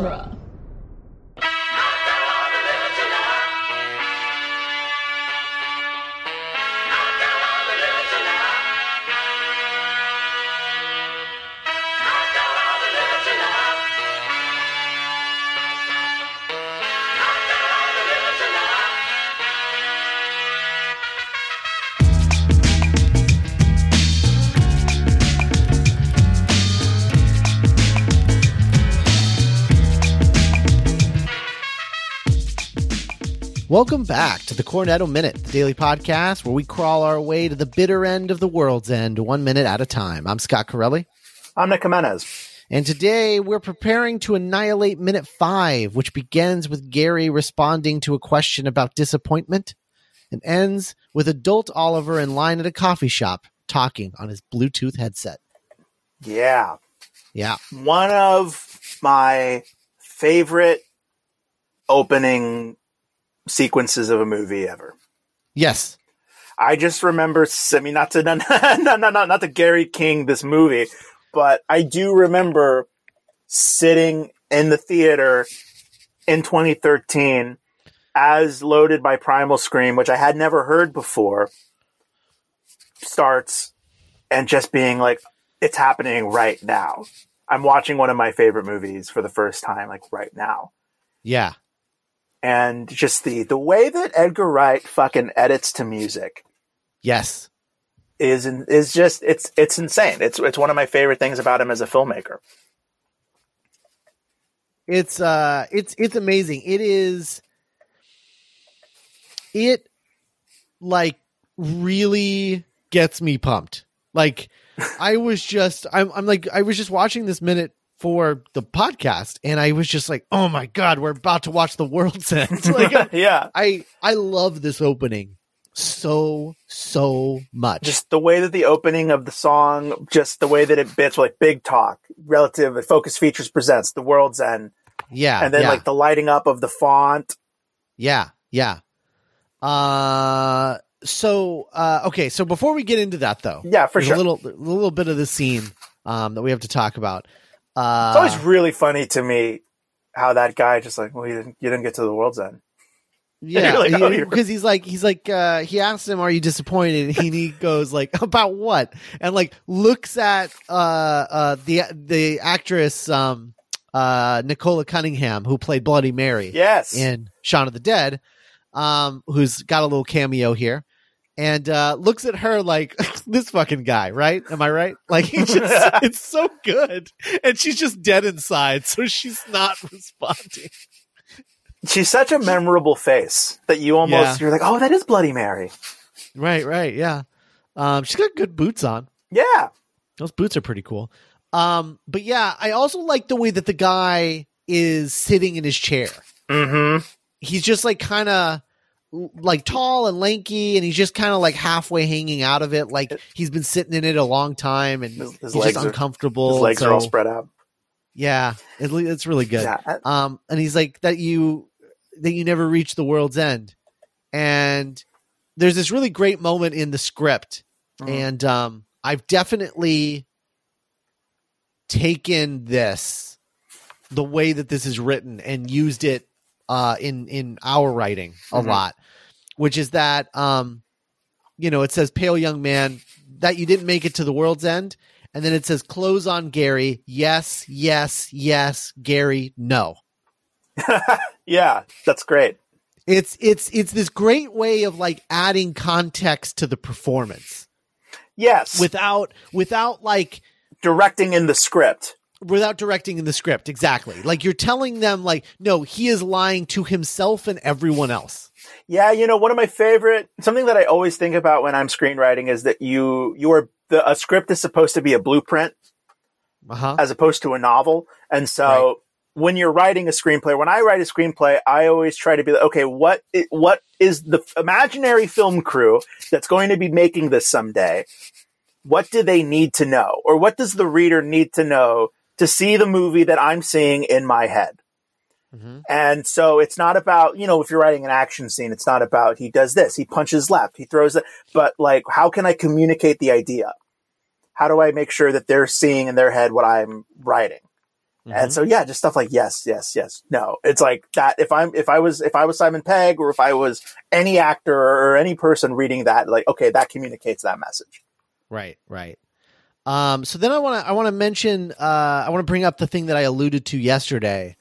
genre. Welcome back to the Cornetto Minute, the daily podcast where we crawl our way to the bitter end of the world's end, one minute at a time. I'm Scott Corelli. I'm Nick Jimenez. And today we're preparing to annihilate minute five, which begins with Gary responding to a question about disappointment and ends with adult Oliver in line at a coffee shop talking on his Bluetooth headset. Yeah. Yeah. One of my favorite opening sequences of a movie ever. Yes. I just remember, I mean, not to, not, not, not, not to Gary King this movie, but I do remember sitting in the theater in 2013 as loaded by Primal Scream, which I had never heard before, starts and just being like, it's happening right now. I'm watching one of my favorite movies for the first time, like right now. Yeah. And just the, the way that Edgar Wright fucking edits to music Yes. is, is just, it's, it's insane. It's, it's one of my favorite things about him as a filmmaker. It's uh it's it's amazing. It is it like really gets me pumped. Like I was just I'm I'm like I was just watching this minute for the podcast and I was just like, "Oh my god, we're about to watch the world's end." Like yeah. I I love this opening so so much. Just the way that the opening of the song, just the way that it bits like big talk, Relativity focus features presents the world's end. yeah. and then yeah. like the lighting up of the font. Yeah, yeah. Uh so uh okay, so before we get into that though. Yeah, for sure. a little a little bit of the scene um that we have to talk about. Uh it's always really funny to me how that guy just like, well, you didn't, you didn't get to the world's end. yeah, you're like, oh, he- because he's like he's like uh he asks him are you disappointed and he goes like about what? And like looks at uh uh the the actress um uh Nicola Cunningham who played Bloody Mary. Yes. in Shaun of the Dead, um, who's got a little cameo here, and uh, looks at her like this fucking guy, right? Am I right? Like he just, it's so good, and she's just dead inside, so she's not responding. She's such a memorable face that you almost, Yeah. you're like, oh, that is Bloody Mary. Right, right, yeah. Um, she's got good boots on. Yeah. Those boots are pretty cool. Um, but yeah, I also like the way that the guy is sitting in his chair. Mm-hmm. he's just like kind of like tall and lanky and he's just kind of like halfway hanging out of it like he's been sitting in it a long time and His- his he's just are- uncomfortable His legs so- are all spread out. yeah it, it's really good Yeah. I- um and he's like that you that you never reach the world's end and there's this really great moment in the script Mhm. and um i've definitely taken this the way that this is written and used it uh in in our writing a Mhm. lot which is that um you know it says pale young man that you didn't make it to the world's end and then it says close on gary yes yes yes gary no yeah. That's great. it's it's it's this great way of like adding context to the performance Yes. without without like directing in the script. without directing in the script exactly like you're telling them like no he is lying to himself and everyone else Yeah, you know, one of my favorite something that I always think about when I'm screenwriting is that you your the a script is supposed to be a blueprint uh-huh as opposed to a novel. And so Right. when you're writing a screenplay, when I write a screenplay, I always try to be like, okay, What what is the imaginary film crew that's going to be making this someday? What do they need to know, or what does the reader need to know to see the movie that I'm seeing in my head? Mhm. And so it's not about, you know, if you're writing an action scene, it's not about he does this, he punches left, he throws it, but like, how can I communicate the idea? How do I make sure that they're seeing in their head what I'm writing? Mm-hmm. And so yeah, just stuff like yes, yes, yes. No, it's like that. If I'm if I was if I was Simon Pegg or if I was any actor or any person reading that, like okay, that communicates that message. Right, right. Um, so then I want to I want to mention uh, I want to bring up the thing that I alluded to yesterday,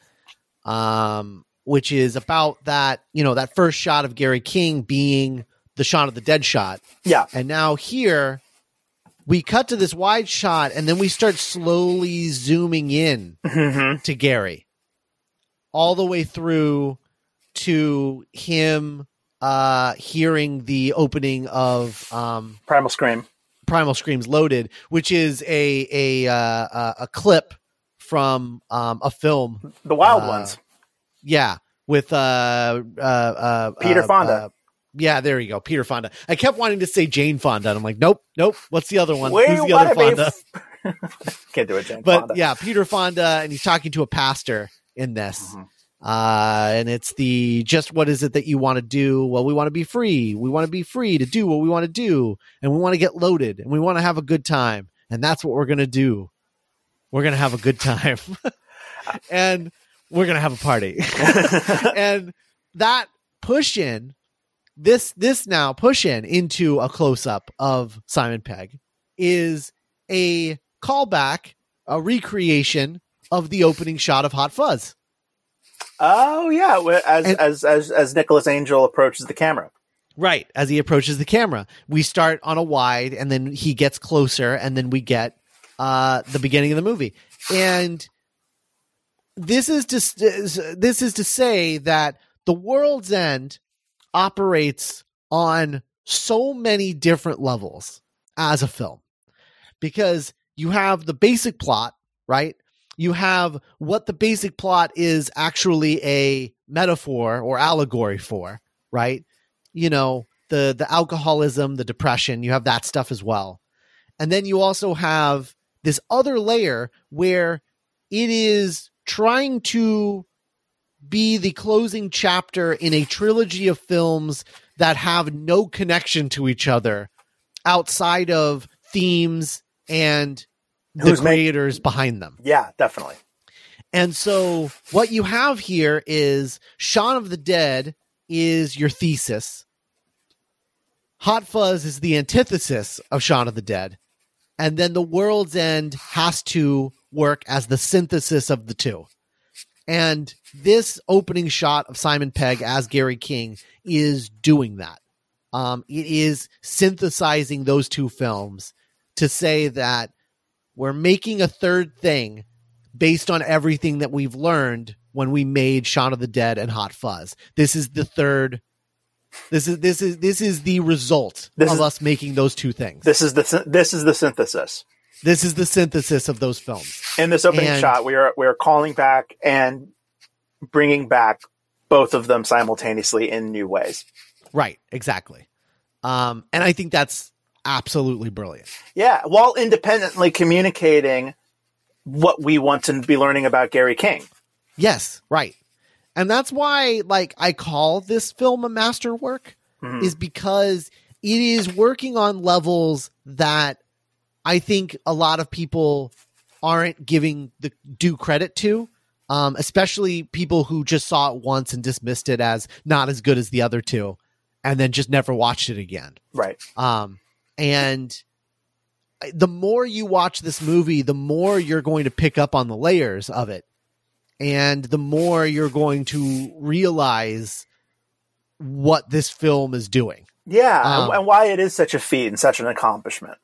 um, which is about that you know that first shot of Gary King being the Shaun of the Dead shot, Yeah, and now here we cut to this wide shot, and then we start slowly zooming in Mhm. to Gary, all the way through to him uh hearing the opening of um Primal Scream. Primal Screams Loaded, which is a a uh, a clip from um, a film. The Wild Uh, Ones. Yeah, with uh, uh, uh, Peter uh, Fonda. uh, yeah, there you go, Peter Fonda. I kept wanting to say Jane Fonda, and I'm like, nope, nope. What's the other one? Who's the other Fonda? f- Can't do it, Jane But Fonda. yeah, Peter Fonda, and he's talking to a pastor in this. Mhm. Uh, and it's the just what is it that you want to do? Well, we want to be free. We want to be free to do what we want to do, and we want to get loaded, and we want to have a good time, and that's what we're gonna do. We're gonna have a good time, and we're gonna have a party, and that push in this this now push in into a close up of Simon Pegg is a callback, a recreation of the opening shot of Hot Fuzz. Oh yeah, as And- as as as Nicholas Angel approaches the camera. Right. As he approaches the camera, we start on a wide and then he gets closer and then we get uh, the beginning of the movie. And this is to this is to say that the world's end operates on so many different levels as a film because you have the basic plot, right? You have what the basic plot is actually a metaphor or allegory for, right? You know, the the alcoholism, the depression, you have that stuff as well. And then you also have this other layer where it is trying to be the closing chapter in a trilogy of films that have no connection to each other outside of themes and the Who's creators behind them. Yeah, definitely. And so what you have here is Shaun of the Dead is your thesis. Hot Fuzz is the antithesis of Shaun of the Dead. And then the world's end has to work as the synthesis of the two. And this opening shot of Simon Pegg as Gary King is doing that. Um, it is synthesizing those two films to say that we're making a third thing based on everything that we've learned when we made Shaun of the Dead and Hot Fuzz. This is the third. This is this is this is the result This of is- us making those two things. This is the this is the synthesis. This is the synthesis of those films. In this opening And- shot, we are we are calling back and bringing back both of them simultaneously in new ways. Right, exactly. Um, and I think that's absolutely brilliant. Yeah, while independently communicating what we want to be learning about Gary King. Yes, right. And that's why like I call this film a masterwork Mhm. is because it is working on levels that I think a lot of people aren't giving the due credit to. Um, especially people who just saw it once and dismissed it as not as good as the other two and then just never watched it again. Right. Um, and the more you watch this movie, the more you're going to pick up on the layers of it. And the more you're going to realize what this film is doing. Yeah, Um, and, and why it is such a feat and such an accomplishment.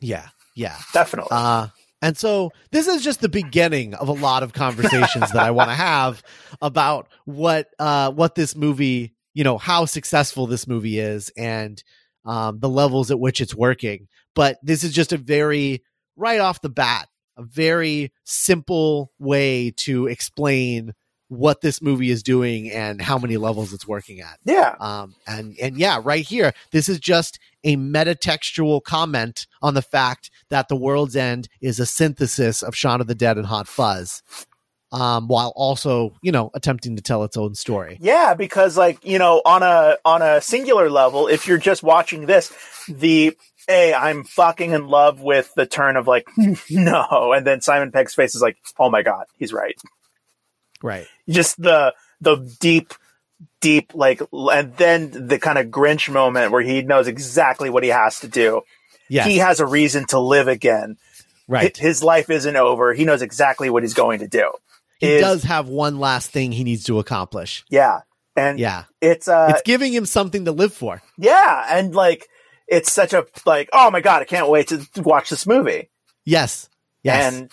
Yeah. Yeah. Definitely. Uh, and so this is just the beginning of a lot of conversations that I want to have about what uh, what this movie, you know, how successful this movie is, and um, the levels at which it's working. But this is just a very right off the bat, a very simple way to explain what this movie is doing and how many levels it's working at. yeah. Um, and and yeah, right here, this is just a metatextual comment on the fact that the world's end is a synthesis of Shaun of the Dead and Hot Fuzz, um, while also you know attempting to tell its own story. Yeah, because like, you know, on a on a singular level, if you're just watching this, the A, I'm fucking in love with the turn of like, no. And then Simon Pegg's face is like, oh my God, he's right. Right. Just the, the deep, deep, like, and then the kind of Grinch moment where he knows exactly what he has to do. Yes. He has a reason to live again. right. His life isn't over. He knows exactly what he's going to do. He Is- does have one last thing he needs to accomplish. Yeah. And Yeah. it's, uh, it's giving him something to live for. yeah. And like, it's such a, like, oh my God, I can't wait to watch this movie. Yes. Yes. And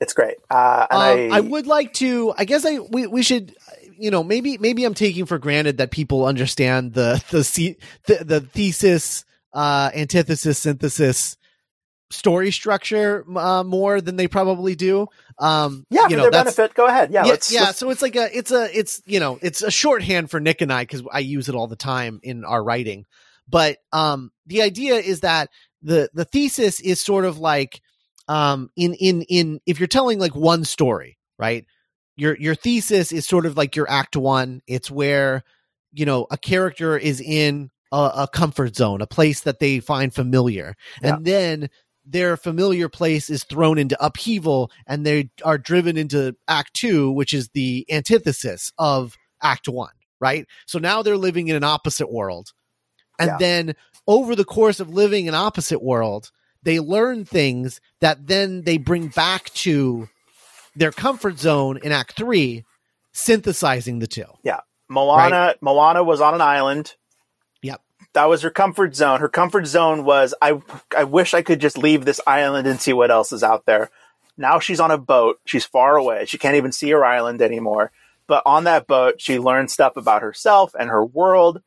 it's great. Uh, and Um, I, I would like to. I guess I we, we should. You know, maybe maybe I'm taking for granted that people understand the the the, the, the thesis, uh, antithesis, synthesis, story structure uh, more than they probably do. Um, yeah, you for their benefit, go ahead. Yeah. yeah, let's, yeah. let's- So it's like a, it's a, it's you know, it's a shorthand for Nick and I because I use it all the time in our writing. But um, the idea is that the the thesis is sort of like um in in in if you're telling like one story, right? Your your thesis is sort of like your act one. It's where you know a character is in a, a comfort zone, a place that they find familiar, Yeah. and then their familiar place is thrown into upheaval and they are driven into act two which is the antithesis of act one right so now they're living in an opposite world and Yeah. then over the course of living an opposite world they learn things that then they bring back to their comfort zone in act three synthesizing the two Yeah. Moana Moana was on an island. Yep. That was her comfort zone. Her comfort zone was I I wish I could just leave this island and see what else is out there. Now she's on a boat. She's far away. She can't even see her island anymore. But on that boat, she learned stuff about herself and her world.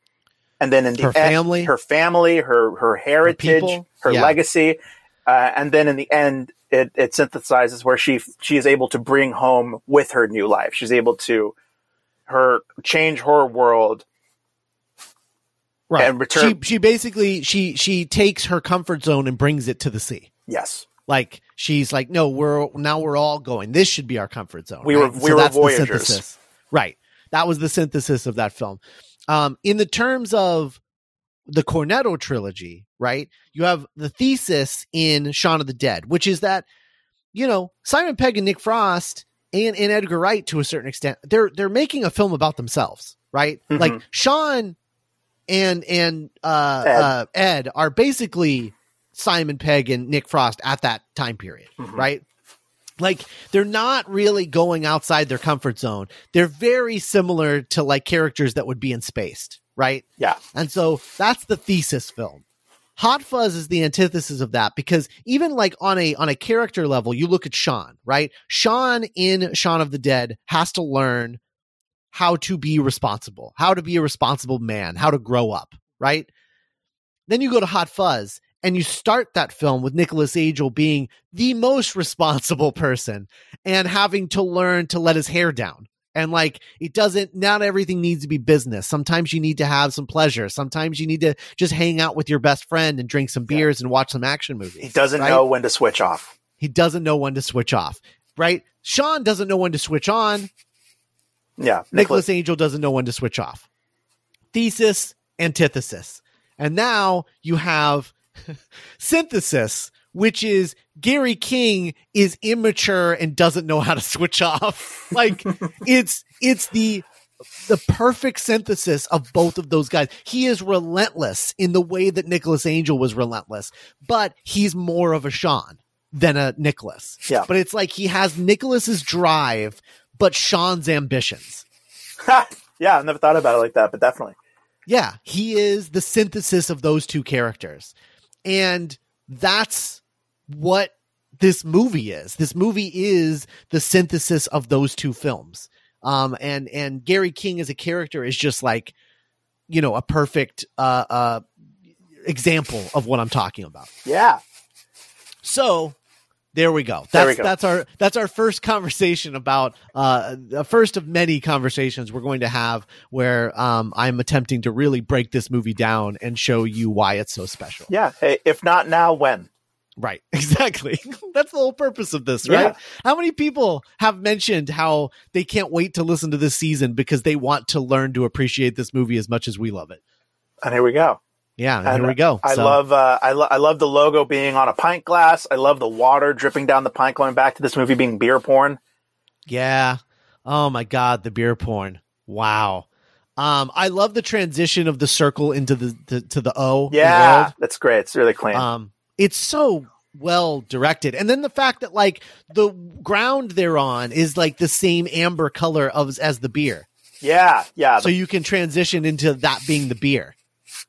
And then in the Her end- family. her family, her her heritage, her, people. Yeah. legacy, uh, and then in the end, it, it synthesizes where she she is able to bring home with her new life. She's able to her change her world right And return- she she basically she she takes her comfort zone and brings it to the sea Yes. like she's like no we're now we're all going this should be our comfort zone We right? were- we were that's the voyagers. synthesis. right that was the synthesis of that film um in the terms of the cornetto trilogy right you have the thesis in shaun of the dead which is that you know simon pegg and nick frost and, and edgar wright to a certain extent they're they're making a film about themselves right Mhm. like shaun and and uh Ed. uh ed are basically simon pegg and nick frost at that time period Mhm. right like they're not really going outside their comfort zone. They're very similar to like characters that would be in spaced right? Yeah. and so that's the thesis film. Hot fuzz is the antithesis of that because even like on a on a character level you look at shaun right? Shaun in shaun of the dead has to learn how to be responsible how to be a responsible man how to grow up right? Then you go to hot fuzz and you start that film with Nicholas Angel being the most responsible person and having to learn to let his hair down. And like, it doesn't, not everything needs to be business. Sometimes you need to have some pleasure. Sometimes you need to just hang out with your best friend and drink some beers and watch some action movies. He doesn't right? know when to switch off. He doesn't know when to switch off, right? Shaun doesn't know when to switch on. Yeah. Nicholas. Angel doesn't know when to switch off. Thesis, antithesis. And now you have synthesis, which is Gary King is immature and doesn't know how to switch off. Like it's it's the the perfect synthesis of both of those guys. He is relentless in the way that Nicholas Angel was relentless, but he's more of a Shaun than a Nicholas. Yeah. But it's like he has Nicholas's drive, but Shaun's ambitions. yeah. I've never thought about it like that, but definitely. Yeah, he is the synthesis of those two characters. And that's what this movie is. This movie is the synthesis of those two films. Um and and Gary King as a character is just like you know, a perfect uh uh example of what I'm talking about. Yeah. So there we go. That's There we go. that's our that's our first conversation about uh the first of many conversations we're going to have where um I'm attempting to really break this movie down and show you why it's so special. Yeah. Hey, if not now, when? Right. Exactly. that's the whole purpose of this, right? Yeah. How many people have mentioned how they can't wait to listen to this season because they want to learn to appreciate this movie as much as we love it? And here we go. Yeah, and here we go. I So- love uh, I, lo- I love the logo being on a pint glass. I love the water dripping down the pint. Going back to this movie being beer porn. Yeah. Oh my god, the beer porn. Wow. Um, I love the transition of the circle into the, the to the O. Yeah, world. that's great. It's really clean. Um, it's so well directed, and then the fact that like the ground they're on is like the same amber color of as the beer, yeah, yeah. so you can transition into that being the beer.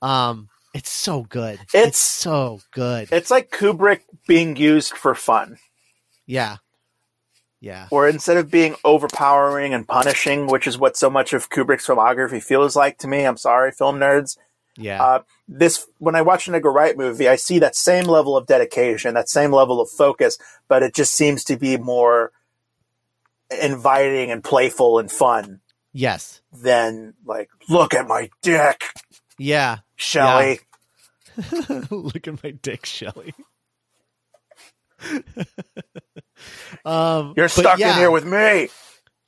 Um, it's so good. It's, It's- so good. it's like Kubrick being used for fun, yeah, yeah, or instead of being overpowering and punishing, which is what so much of Kubrick's filmography feels like to me. I'm sorry, film nerds. yeah. Uh, this when I watch an Edgar Wright movie, I see that same level of dedication, that same level of focus, but it just seems to be more inviting and playful and fun yes, than like, look at my dick, yeah. Shelley. Look at my dick, Shelly. um, You're stuck yeah. in here with me.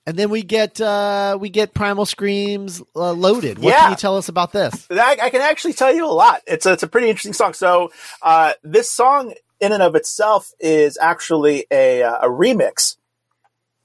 and then we get uh we get Primal Screams uh, loaded. What Yeah. can you tell us about this? I, I can actually tell you a lot. It's a, it's a pretty interesting song. So, uh, this song in and of itself is actually a, uh, a remix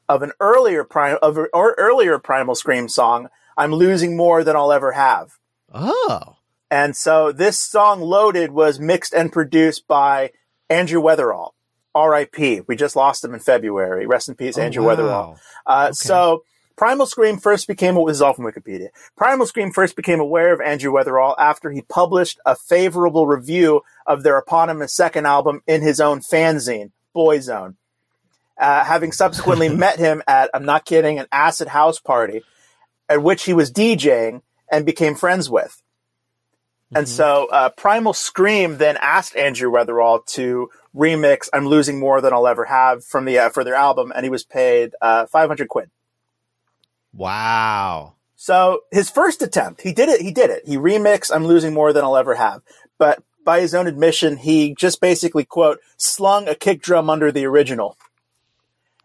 of an earlier prime of or earlier Primal Scream song. I'm losing more than I'll ever have. Oh, And so this song Loaded was mixed and produced by Andrew Weatherall. R.I.P. We just lost him in February. Rest in peace, Andrew Oh, wow. Weatherall. Uh, So Primal Scream first became, this is all from Wikipedia. Primal Scream first became aware of Andrew Weatherall after he published a favorable review of their eponymous second album in his own fanzine, Boy's Own. Uh, having subsequently met him at, I'm not kidding, an acid house party at which he was DJing and became friends with. And Mhm. so uh, Primal Scream then asked Andrew Weatherall to remix "I'm Losing More Than I'll Ever Have" from the uh, for their album, and he was paid uh, 500 quid. wow. So his first attempt, he did it. He did it. He remixed "I'm Losing More Than I'll Ever Have," but by his own admission, he just basically quote slung a kick drum under the original.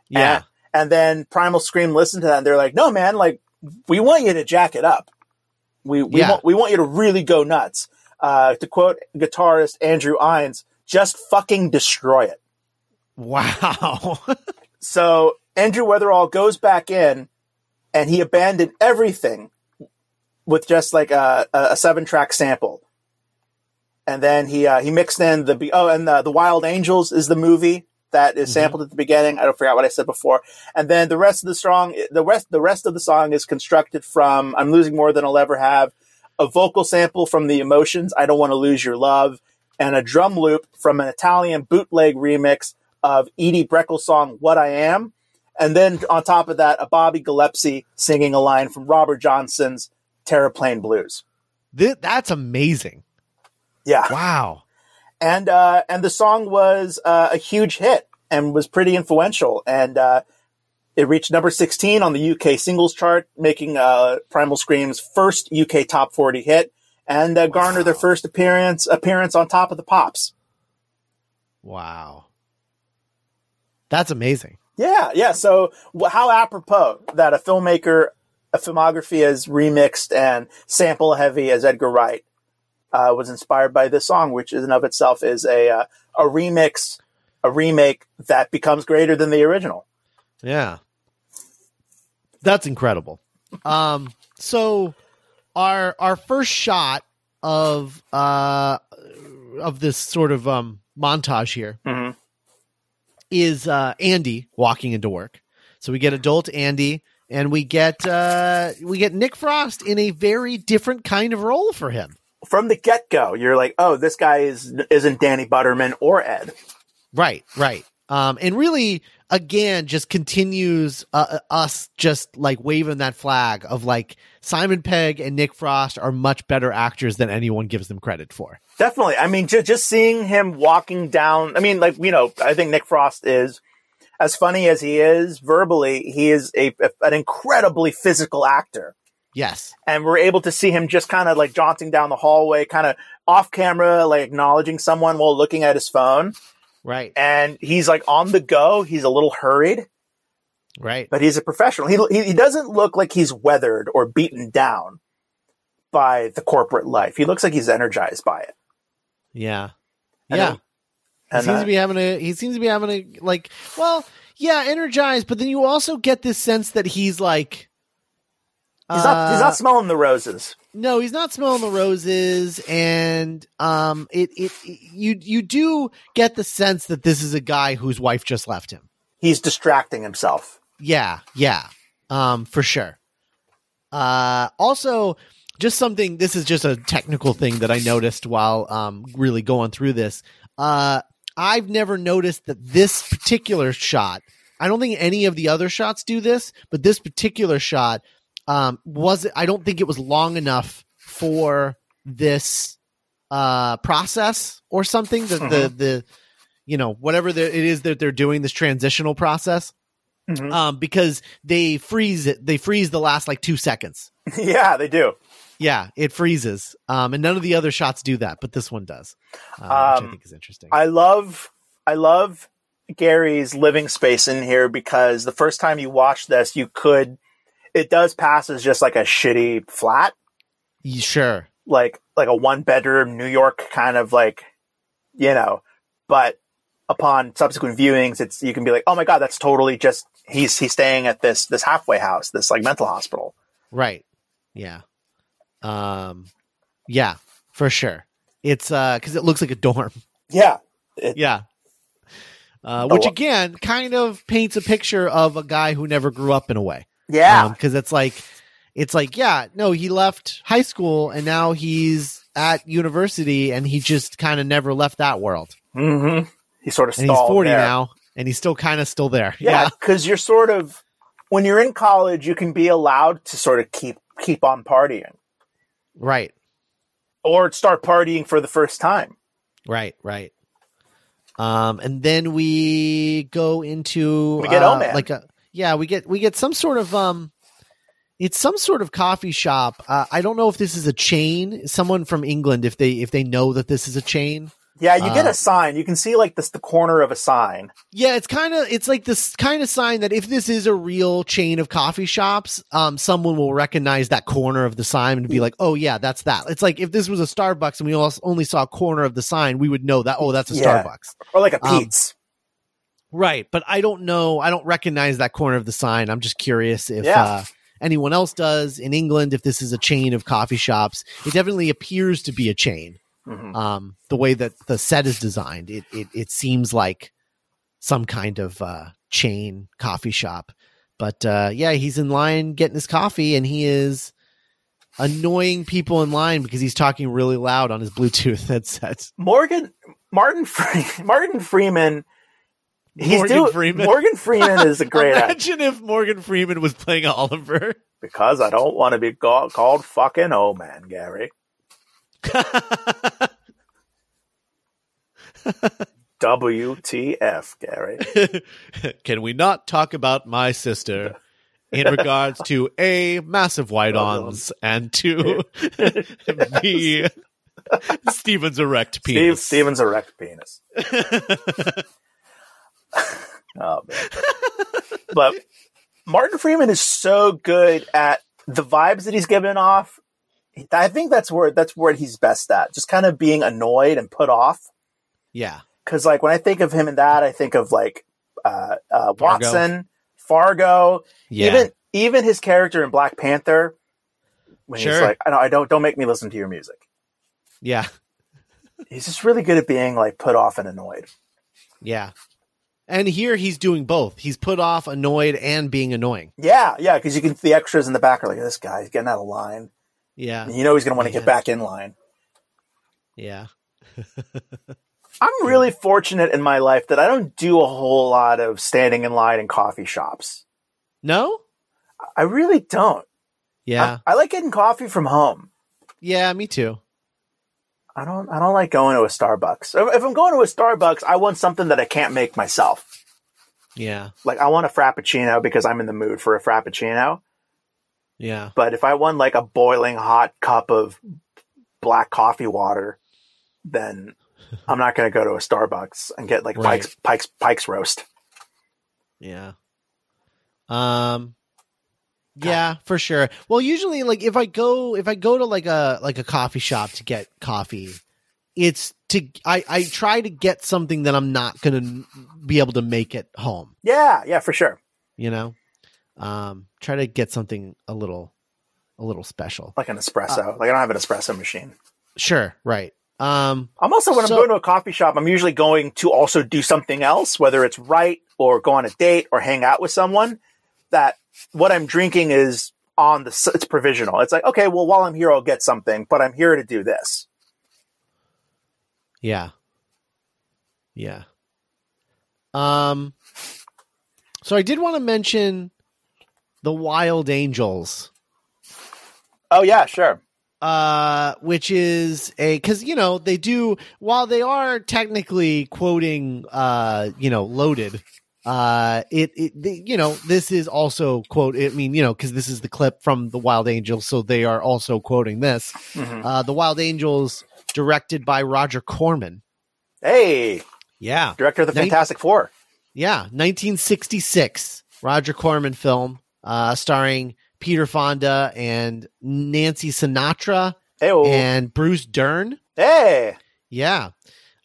Yeah, And, and then Primal Scream listened to that and they're like, no, man, like, we want you to jack it up. We, we, Yeah. want, we want you to really go nuts. Uh, to quote guitarist Andrew Innes, just fucking destroy it. wow. So Andrew Weatherall goes back in and he abandoned everything with just like a, a, seven track sample. And then he, uh, he mixed in the, oh, and the, the Wild Angels is the movie that is Mhm. sampled at the beginning. I don't forget what I said before. And then the rest of the song, the rest, the rest of the song is constructed from I'm losing more than I'll ever have, a vocal sample from the emotions. I don't want to lose your love and a drum loop from an Italian bootleg remix of Edie Brickell's song "What I Am," and then on top of that, a Bobby Gillespie singing a line from Robert Johnson's "Terraplane Blues." Th- that's amazing. Yeah, Wow. And uh, and the song was uh, a huge hit and was pretty influential, and uh, it reached number sixteen on the UK singles chart, making uh, Primal Scream's first UK top forty hit, and uh, garnered their first appearance appearance on Top of the Pops. Wow. That's amazing. Yeah, yeah. So how apropos that a filmmaker, a filmography as remixed and sample heavy as Edgar Wright uh, was inspired by this song, which in and of itself is a uh, a remix, a remake that becomes greater than the original. Yeah. That's incredible. Um so our our first shot of uh of this sort of um montage here Mhm. is uh Andy walking into work. So we get adult Andy and we get uh we get Nick Frost in a very different kind of role for him. From the get go, you're like, oh, this guy is isn't Danny Butterman or Ed. Right, right. Um, and really, again, just continues uh, us just like waving that flag of like Simon Pegg and Nick Frost are much better actors than anyone gives them credit for. Definitely. I mean, ju- just seeing him walking down. I mean, like you know, I think Nick Frost is as funny as he is verbally. He is a an incredibly physical actor. Yes, and we're able to see him just kind of like jaunting down the hallway, kind of off camera, like acknowledging someone while looking at his phone. right, And he's like on the go. He's a little hurried, right. but he's a professional. He, he, he doesn't look like he's weathered or beaten down, by the corporate life. He looks like he's energized by it. Yeah. And yeah. then- he and, seems uh, to be having a he seems to be having a like well, yeah, energized, but then you also get this sense that he's like he's not he's uh, not smelling the roses. No, he's not smelling the roses, and um, it, it it you you do get the sense that this is a guy whose wife just left him. He's distracting himself. Yeah, yeah, um, for sure. Uh, also, just something. This is just a technical thing that I noticed while um really going through this. Uh, I've never noticed that this particular shot. I don't think any of the other shots do this, but this particular shot um was I don't think it was long enough for this uh process or something the the the you know whatever the, it is that they're doing this transitional process. Mhm. um because they freeze it they freeze the last like 2 seconds. Yeah, they do. yeah it freezes. Um and none of the other shots do that but this one does uh, which I Um, think is interesting. I love I love Gary's living space in here because the first time you watch this, you could it does pass as just like a shitty flat, sure like like a one bedroom New York kind of like you know, but upon subsequent viewings it's you can be like, "Oh my god, that's totally just he's he's staying at this this halfway house, this like mental hospital." Right. Yeah. Um yeah, for sure. It's uh cuz it looks like a dorm. Yeah. It, Yeah. Uh which again kind of paints a picture of a guy who never grew up in a way. Yeah. cuz it's like it's like yeah, no, he left high school and now he's at university and he just kind of never left that world. hmm He sort of And he's 40 there. now and he's still kind of still there. Yeah, Yeah. because you're sort of when you're in college, you can be allowed to sort of keep keep on partying Right. or start partying for the first time. Right, right. Um, and then we go into We get uh, like a yeah, we get we get some sort of um, it's some sort of coffee shop. Uh, I don't know if this is a chain. Someone from England, if they if they know that this is a chain. Yeah, you get Uh, a sign. You can see like this the corner of a sign. Yeah, it's kind of it's like this kind of sign that if this is a real chain of coffee shops, um, someone will recognize that corner of the sign and be like, "Oh yeah, that's that." It's like if this was a Starbucks and we also only saw a corner of the sign, we would know that. Oh, that's a Yeah. Starbucks. Or like a Um, Pete's. Right, but I don't know. I don't recognize that corner of the sign. I'm just curious if Yeah. uh, anyone else does in England. If this is a chain of coffee shops, it definitely appears to be a chain. Mhm. Um, the way that the set is designed, it it, it seems like some kind of uh, chain coffee shop. But uh, yeah, he's in line getting his coffee, and he is annoying people in line because he's talking really loud on his Bluetooth headset. Morgan Martin Fre- Martin Freeman. He's Morgan doing Freeman. Morgan Freeman is a great actor Imagine if Morgan Freeman was playing Oliver. because I don't want to be called, called fucking oh man, Gary. WTF, Gary. Can we not talk about my sister in regards to A, massive white ons, and two, B, Steven's erect Steve penis? Stevens erect penis. Oh man. but Martin Freeman is so good at the vibes that he's giving off. I think that's where that's where he's best at. Just kind of being annoyed and put off. yeah. Because like when I think of him in that, I think of like uh, uh, Watson, Fargo, Yeah. even even his character in Black Panther. When he's like, I don't, I don't, don't make me listen to your music. yeah. He's just really good at being like put off and annoyed. Yeah. And here he's doing both. He's put off, annoyed, and being annoying. Yeah, yeah, because you can see the extras in the back are like, this guy's getting out of line. Yeah. And you know he's going to want to get back in line. Yeah. I'm really fortunate in my life that I don't do a whole lot of standing in line in coffee shops. No? I really don't. Yeah. I, I like getting coffee from home. Yeah, me too. I don't. I don't like going to a Starbucks. If I'm going to a Starbucks, I want something that I can't make myself. Yeah. Like I want a frappuccino because I'm in the mood for a frappuccino. Yeah. But if I want like a boiling hot cup of black coffee water, then I'm not going to go to a Starbucks and get like Right. Pike's Pike's Pike's roast. Yeah. Um Yeah, for sure. Well, usually like if I go if I go to like a like a coffee shop to get coffee, it's to I I try to get something that I'm not going to be able to make at home, Yeah, yeah, for sure. you know? Um try to get something a little a little special. Like an espresso. like I don't have an espresso machine. Sure, right. Um I'm also when So- I'm going to a coffee shop, I'm usually going to also do something else, whether it's write or go on a date or hang out with someone. That what I'm drinking is on the it's provisional. It's like okay, well while I'm here, I'll get something, but I'm here to do this. Yeah. Yeah. Um so I did want to mention the Wild Angels Oh yeah, sure. uh which is a cuz you know they do while they are technically quoting uh you know loaded uh it, it the, you know this is also quote i mean you know cuz this is the clip from the wild angels so they are also quoting this Mhm. uh the wild angels directed by roger corman Hey, yeah director of the Nin- Fantastic Four. Yeah, 1966 Roger Corman film uh, starring Peter Fonda and Nancy Sinatra Hey, and Bruce Dern. hey, Yeah.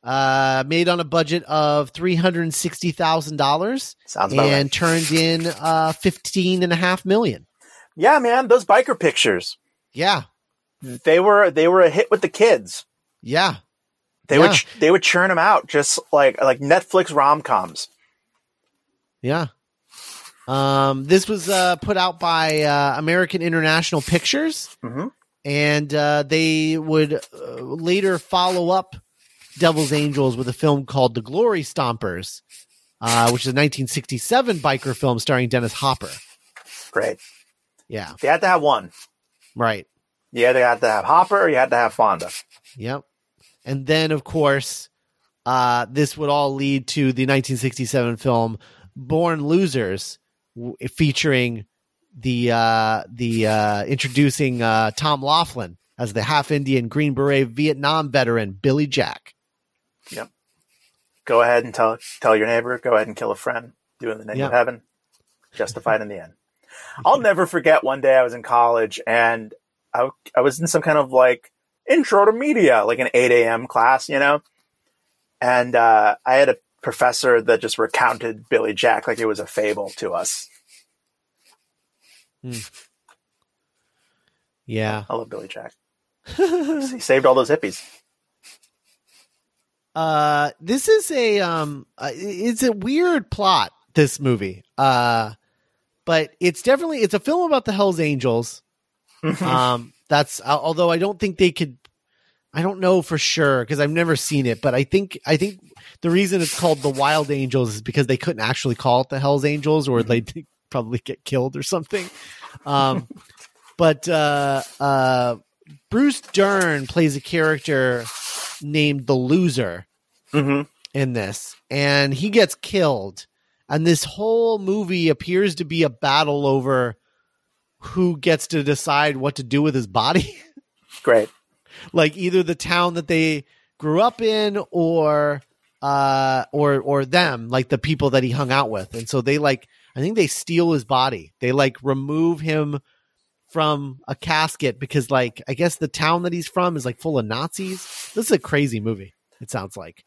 Uh, made on a budget of $360,000 sounds about and right. turned in uh, 15 and a half million. Yeah, man, those biker pictures. Yeah. They were they were a hit with the kids. Yeah. They Yeah. would they would churn them out just like like Netflix rom coms. Yeah. Um, this was uh, put out by uh, American International Pictures. Mhm. and uh, they would uh, later follow up Devil's Angels with a film called The Glory Stompers, uh, which is a 1967 biker film starring Dennis Hopper. Great. Yeah, You had to have one. right. You either had to have Hopper or you had to have Fonda. Yep. And then, of course, uh, this would all lead to the 1967 film Born Losers, w- featuring the uh, the uh, introducing uh, Tom Laughlin as the half Indian Green Beret Vietnam veteran Billy Jack. Go ahead and tell tell your neighbor. Go ahead and kill a friend. Do it in the name Yeah. of heaven. Justified in the end. I'll never forget one day I was in college and I, I was in some kind of like intro to media, like an 8 a.m. class, you know? And uh, I had a professor that just recounted Billy Jack like it was a fable to us. Yeah. I love Billy Jack. he saved all those hippies. Uh, this is a um, uh, it's a weird plot. This movie, uh, but it's definitely it's a film about the Hell's Angels. um, that's although I don't think they could. I don't know for sure because I've never seen it, but I think I think the reason it's called the Wild Angels is because they couldn't actually call it the Hell's Angels, or they'd probably get killed or something. Um, but uh, uh, Bruce Dern plays a character named the Loser hmm in this, and he gets killed. And this whole movie appears to be a battle over who gets to decide what to do with his body. Great. like either the town that they grew up in or uh or or them, like the people that he hung out with. And so they like I think they steal his body. They like remove him from a casket because like I guess the town that he's from is like full of Nazis. This is a crazy movie. It sounds like.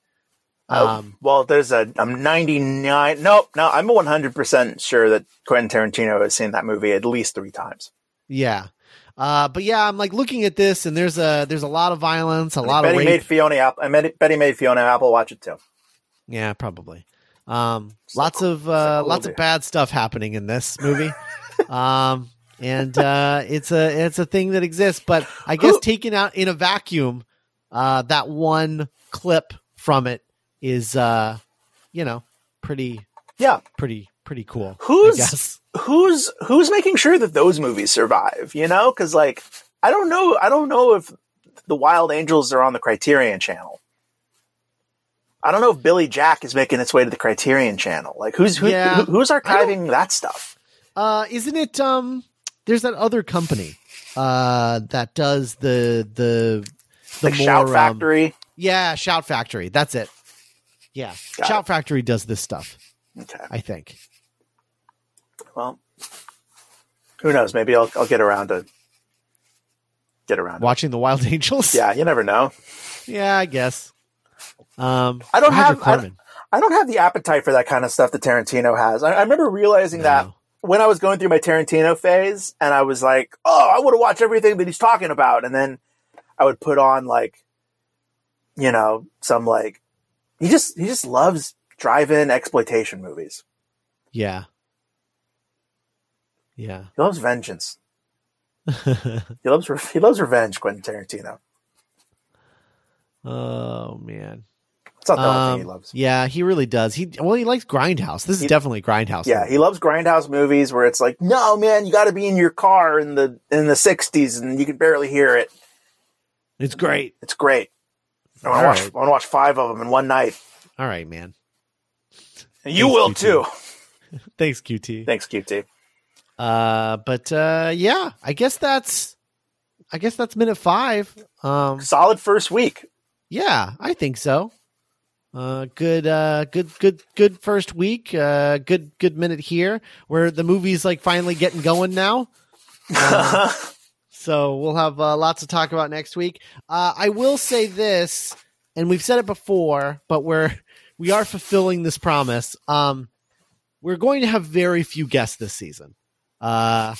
Oh, Um well, there's a. I'm 99. Nope, no, I'm 100 percent sure that Quentin Tarantino has seen that movie at least three times. Yeah. Uh, but yeah, I'm like looking at this, and there's a there's a lot of violence, a lot Betty of rape. made Fiona Apple. I bet Betty made Fiona Apple watch it too. yeah, probably. Um, So lots cool. of So uh, cool, lots of bad stuff happening in this movie. um, and uh, it's a it's a thing that exists, but I guess Who- taken out in a vacuum, uh, that one clip from it is uh, you know, pretty Yeah, pretty pretty cool. Who's- who's who's making sure that those movies survive? You know, because like I don't know. I don't know if the Wild Angels are on the Criterion Channel. I don't know if Billy Jack is making its way to the Criterion Channel. Like who's who, Yeah. who- who's archiving that stuff? Uh, isn't it? Um, there's that other company uh, that does the the the Like Shout um, Factory. yeah, Shout Factory. That's it. Yeah, Got Shout Factory does this stuff. Okay. I think. Well, Who knows? Maybe I'll I'll get around to get around. to- Watching the Wild Angels. Yeah, you never know. Yeah, I guess. Um, I don't Roger have- I don't- I don't have the appetite for that kind of stuff that Tarantino has. I, I remember realizing that No. When I was going through my Tarantino phase, and I was like, "Oh, I want to watch everything that he's talking about," and then I would put on like, you know, some like he just he just loves drive-in exploitation movies. Yeah. Yeah. He loves vengeance. He loves re- he loves revenge. Quentin Tarantino. oh man. It's not the only thing he Um, loves. Yeah, he really does. He well, he likes Grindhouse. This is He- definitely Grindhouse. Yeah, he loves grindhouse movies where it's like, no, man, you got to be in your car in the in the '60s and you can barely hear it. it's great. It's great. I want to watch. I want to watch five of them in one night, All right, man. and you Thanks, will QT. too. Thanks, QT. Thanks, QT. Uh, but uh, yeah, I guess that's, I guess that's minute five. Um, Solid first week. yeah, I think so. Uh, good, uh, good, good, good first week. Uh, good, good minute here where the movie's like finally getting going now. Um, So we'll have uh, lots to talk about next week. Uh, I will say this, and we've said it before, but we're we are fulfilling this promise. Um, we're going to have very few guests this season, uh,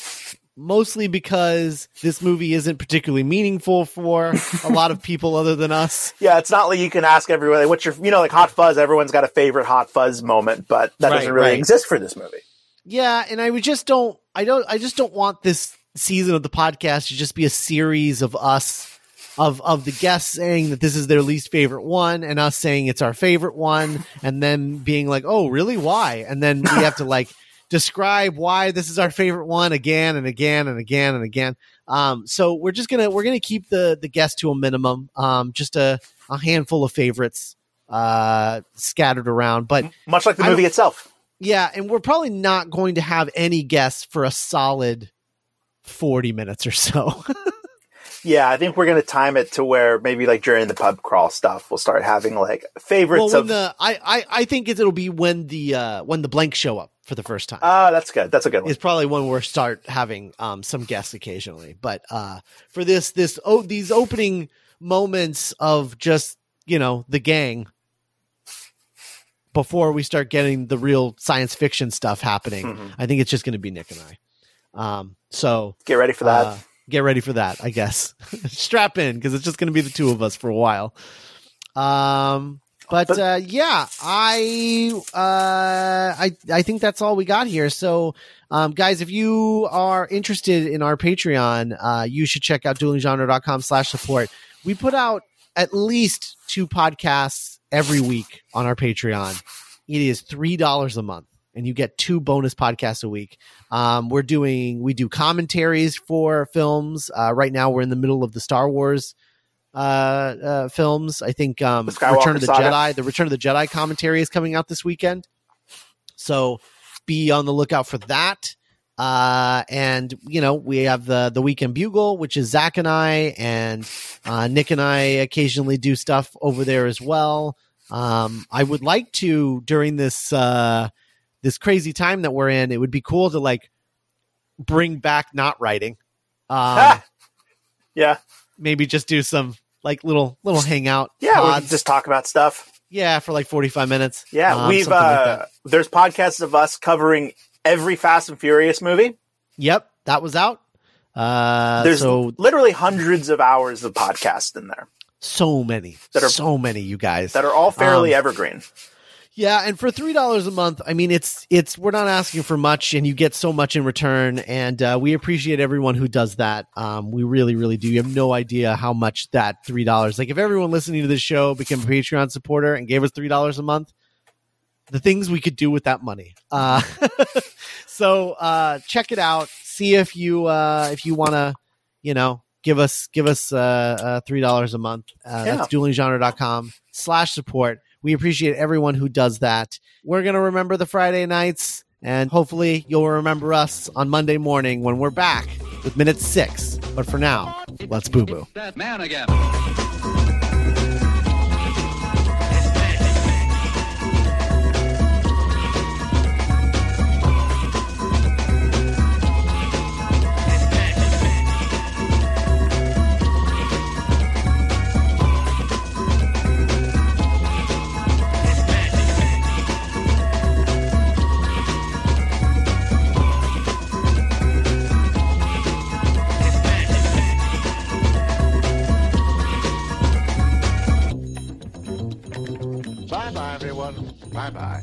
mostly because this movie isn't particularly meaningful for a lot of people other than us. yeah, it's not like you can ask everyone like, what's your, you know, like Hot Fuzz. Everyone's got a favorite Hot Fuzz moment, but that Right, doesn't really right. exist for this movie. Yeah, and I would just don't I don't I just don't want this season of the podcast to just be a series of us of of the guests saying that this is their least favorite one and us saying it's our favorite one and then being like, "Oh, really? Why?" And then we have to like describe why this is our favorite one again and again and again and again. Um so we're just going to we're to keep the the guests to a minimum. Um just a a handful of favorites uh scattered around, but Much like the movie itself. yeah, and we're probably not going to have any guests for a solid 40 minutes or so. Yeah, I think we're going to time it to where maybe like during the pub crawl stuff, we'll start having like favorites well, of. the I, I I think it'll be when the uh when the blanks show up for the first time. Ah, that's good. That's a good one. It's probably when we'll start having um some guests occasionally. But uh for this this oh these opening moments of just, you know, the gang before we start getting the real science fiction stuff happening, Mhm. I think it's just going to be Nick and I. Um so Get ready for that. Uh, get ready for that, I guess. Strap in because it's just going to be the two of us for a while. Um, but, But- uh, yeah, I uh, I I think that's all we got here. So, um, guys, if you are interested in our Patreon, uh, you should check out duelinggenre.com slash support. We put out at least two podcasts every week on our Patreon. It is three dollars a month, and you get two bonus podcasts a week. Um, we're doing we do commentaries for films. Uh, right now, we're in the middle of the Star Wars uh, uh, films. I think um, The Return of the saga. Jedi. The Return of the Jedi commentary is coming out this weekend, so be on the lookout for that. Uh, and you know we have the the weekend bugle, which is Zach and I, and uh, Nick and I occasionally do stuff over there as well. Um, I would like to during this uh, this crazy time that we're in. It would be cool to like bring back not writing. Um, Ah! yeah, maybe just do some like little little hangout. yeah. Pods. can just talk about stuff. yeah for like forty five minutes. Yeah, Um, we've something like uh, there's podcasts of us covering every Fast and Furious movie. Yep, that was out. Uh, There's so literally hundreds of hours of podcast in there so many, That are- so many, you guys. that are all fairly Um, evergreen. Yeah, and for three dollars a month, I mean, it's it's we're not asking for much, and you get so much in return, and uh, we appreciate everyone who does that. Um, we really, really do. You have no idea how much that three dollars. Like, if everyone listening to this show became a Patreon supporter and gave us three dollars a month, the things we could do with that money. Uh, so uh, check it out. See if you uh, if you want to, you know, give us give us uh, uh, three dollars a month. Uh, Yeah. That's duelinggenre.com slash support. We appreciate everyone who does that. We're gonna remember the Friday nights, and hopefully you'll remember us on Monday morning when we're back with minute six. But for now, let's boo boo. that man again. Bye bye,